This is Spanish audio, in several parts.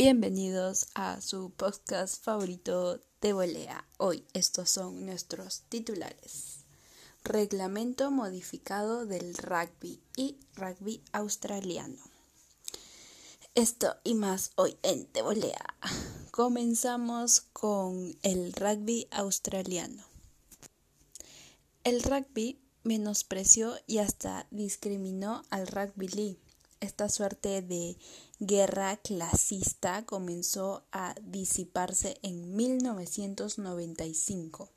Bienvenidos a su podcast favorito de volea. Hoy estos son nuestros titulares. Reglamento modificado del rugby y rugby australiano. Esto y más hoy en De Volea. Comenzamos con el rugby australiano. El rugby menospreció y hasta discriminó al rugby league esta suerte de guerra clasista comenzó a disiparse en 1995,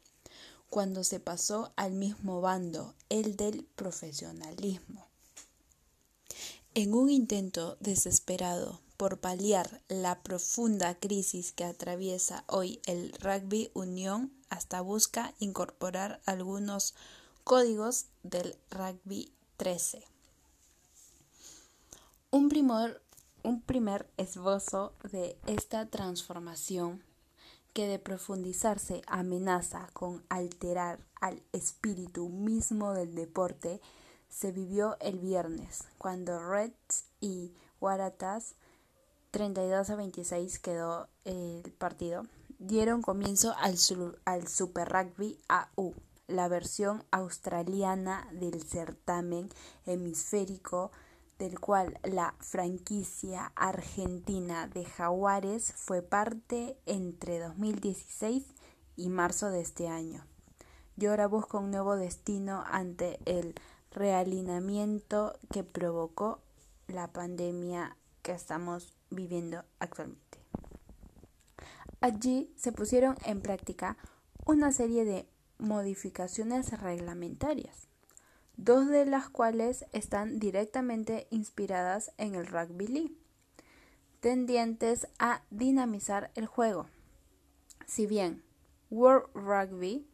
cuando se pasó al mismo bando, el del profesionalismo. En un intento desesperado por paliar la profunda crisis que atraviesa hoy el rugby unión, hasta busca incorporar algunos códigos del rugby 13. Un primer, un primer esbozo de esta transformación que de profundizarse amenaza con alterar al espíritu mismo del deporte se vivió el viernes, cuando Reds y Waratahs 32 a 26 quedó el partido, dieron comienzo al, al Super Rugby AU, la versión australiana del certamen hemisférico del cual la franquicia argentina de Jaguares fue parte entre 2016 y marzo de este año. Y ahora busca un nuevo destino ante el realineamiento que provocó la pandemia que estamos viviendo actualmente. Allí se pusieron en práctica una serie de modificaciones reglamentarias dos de las cuales están directamente inspiradas en el rugby league, tendientes a dinamizar el juego. Si bien World Rugby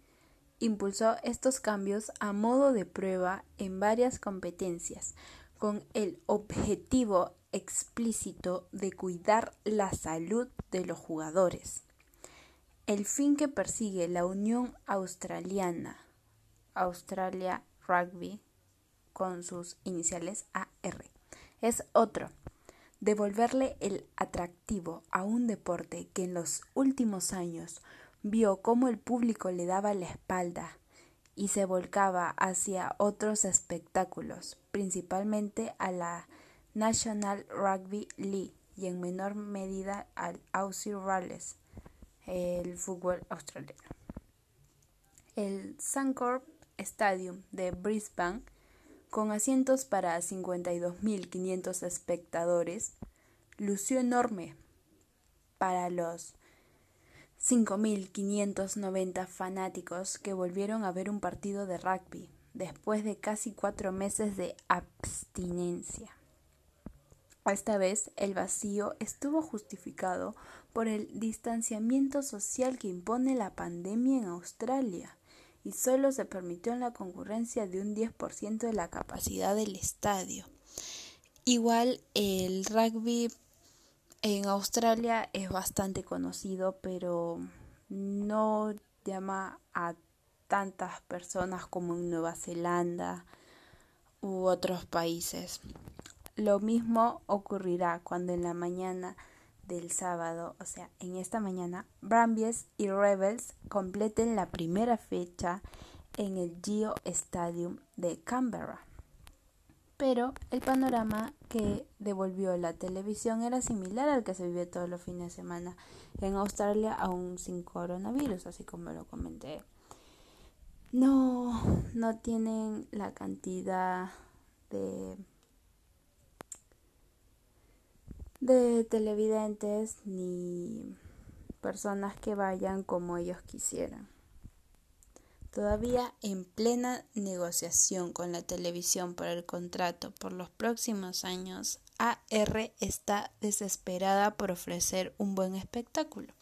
impulsó estos cambios a modo de prueba en varias competencias, con el objetivo explícito de cuidar la salud de los jugadores. El fin que persigue la Unión Australiana, Australia Rugby con sus iniciales AR. Es otro, devolverle el atractivo a un deporte que en los últimos años vio cómo el público le daba la espalda y se volcaba hacia otros espectáculos, principalmente a la National Rugby League y en menor medida al Aussie Rallies, el fútbol australiano. El Suncorp Stadium de Brisbane, con asientos para 52.500 espectadores, lució enorme para los 5.590 fanáticos que volvieron a ver un partido de rugby después de casi cuatro meses de abstinencia. Esta vez el vacío estuvo justificado por el distanciamiento social que impone la pandemia en Australia y solo se permitió la concurrencia de un 10% de la capacidad del estadio. Igual el rugby en Australia es bastante conocido, pero no llama a tantas personas como en Nueva Zelanda u otros países. Lo mismo ocurrirá cuando en la mañana del sábado, o sea, en esta mañana, Brumbies y Rebels completen la primera fecha en el Geo Stadium de Canberra. Pero el panorama que devolvió la televisión era similar al que se vive todos los fines de semana en Australia, aún sin coronavirus, así como lo comenté. No, no tienen la cantidad de de televidentes ni personas que vayan como ellos quisieran. Todavía en plena negociación con la televisión por el contrato por los próximos años, AR está desesperada por ofrecer un buen espectáculo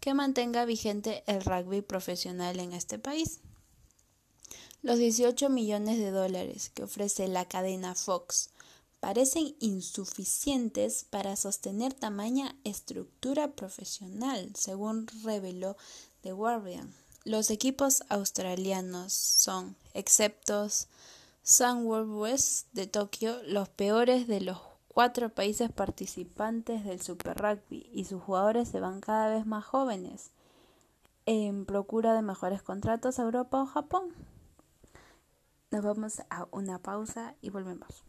que mantenga vigente el rugby profesional en este país. Los 18 millones de dólares que ofrece la cadena Fox parecen insuficientes para sostener tamaña estructura profesional, según reveló The Guardian. Los equipos australianos son, excepto Sunward West de Tokio, los peores de los cuatro países participantes del Super Rugby y sus jugadores se van cada vez más jóvenes en procura de mejores contratos a Europa o Japón. Nos vamos a una pausa y volvemos.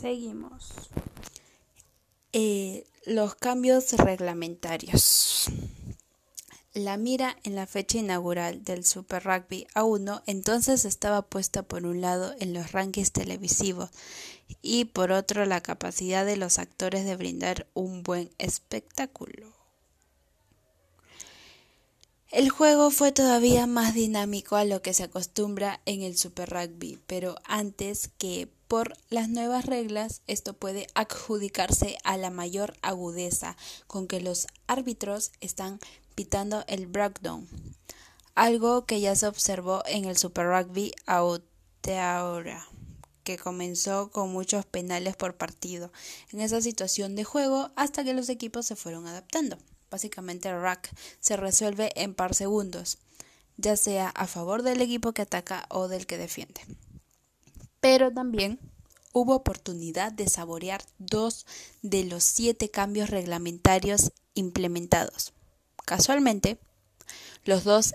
Seguimos. Eh, los cambios reglamentarios. La mira en la fecha inaugural del Super Rugby A1 entonces estaba puesta por un lado en los rankings televisivos y por otro la capacidad de los actores de brindar un buen espectáculo. El juego fue todavía más dinámico a lo que se acostumbra en el Super Rugby, pero antes que por las nuevas reglas esto puede adjudicarse a la mayor agudeza con que los árbitros están pitando el breakdown, algo que ya se observó en el Super Rugby Aotearoa que comenzó con muchos penales por partido en esa situación de juego hasta que los equipos se fueron adaptando. Básicamente el rack se resuelve en par segundos, ya sea a favor del equipo que ataca o del que defiende. Pero también hubo oportunidad de saborear dos de los siete cambios reglamentarios implementados. Casualmente, los dos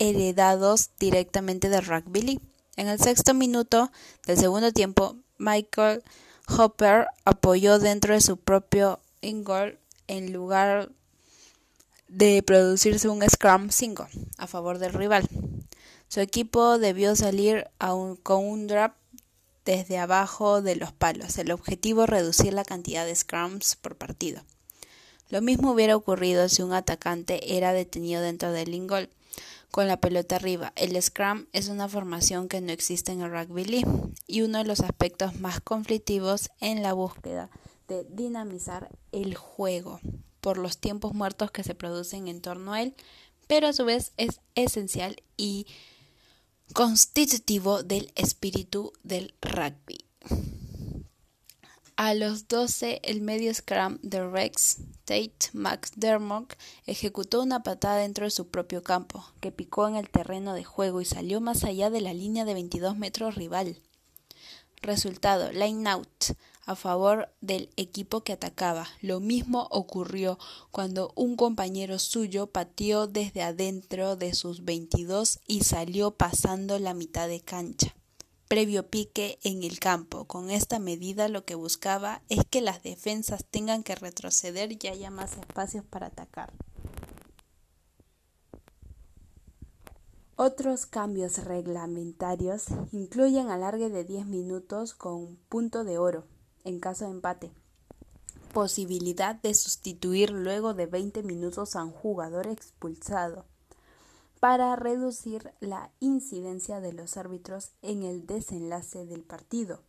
heredados directamente de Rugby League. En el sexto minuto del segundo tiempo, Michael Hopper apoyó dentro de su propio ingol en lugar de producirse un Scrum 5 a favor del rival. Su equipo debió salir con un drop desde abajo de los palos. El objetivo reducir la cantidad de scrums por partido. Lo mismo hubiera ocurrido si un atacante era detenido dentro del ingol con la pelota arriba. El scrum es una formación que no existe en el rugby league y uno de los aspectos más conflictivos en la búsqueda de dinamizar el juego por los tiempos muertos que se producen en torno a él, pero a su vez es esencial y constitutivo del espíritu del rugby. A los 12, el medio scrum de Rex Tate McDermott ejecutó una patada dentro de su propio campo, que picó en el terreno de juego y salió más allá de la línea de 22 metros rival. Resultado: line out a favor del equipo que atacaba. Lo mismo ocurrió cuando un compañero suyo pateó desde adentro de sus 22 y salió pasando la mitad de cancha. Previo pique en el campo. Con esta medida lo que buscaba es que las defensas tengan que retroceder y haya más espacios para atacar. Otros cambios reglamentarios incluyen alargue de 10 minutos con punto de oro en caso de empate. Posibilidad de sustituir luego de 20 minutos a un jugador expulsado para reducir la incidencia de los árbitros en el desenlace del partido.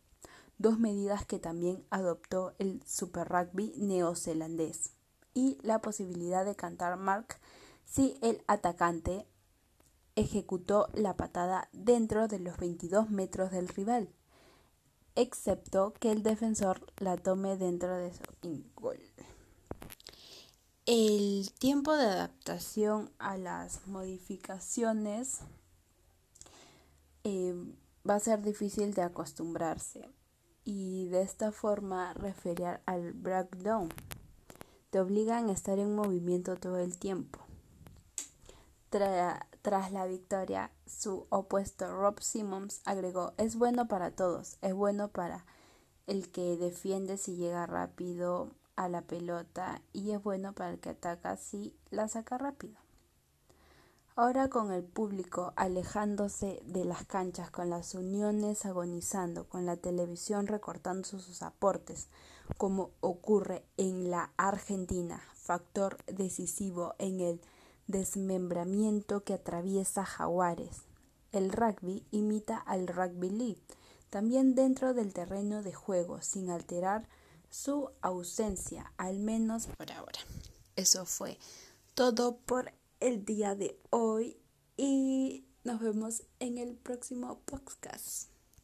Dos medidas que también adoptó el Super Rugby neozelandés. Y la posibilidad de cantar mark si el atacante ejecutó la patada dentro de los 22 metros del rival excepto que el defensor la tome dentro de su gol. El tiempo de adaptación a las modificaciones eh, va a ser difícil de acostumbrarse y de esta forma referir al breakdown. Te obligan a estar en movimiento todo el tiempo. Tras la victoria, su opuesto Rob Simmons agregó, es bueno para todos, es bueno para el que defiende si llega rápido a la pelota y es bueno para el que ataca si la saca rápido. Ahora con el público alejándose de las canchas, con las uniones agonizando, con la televisión recortando sus aportes, como ocurre en la Argentina, factor decisivo en el desmembramiento que atraviesa Jaguares. El rugby imita al rugby league, también dentro del terreno de juego, sin alterar su ausencia, al menos por ahora. Eso fue todo por el día de hoy y nos vemos en el próximo podcast.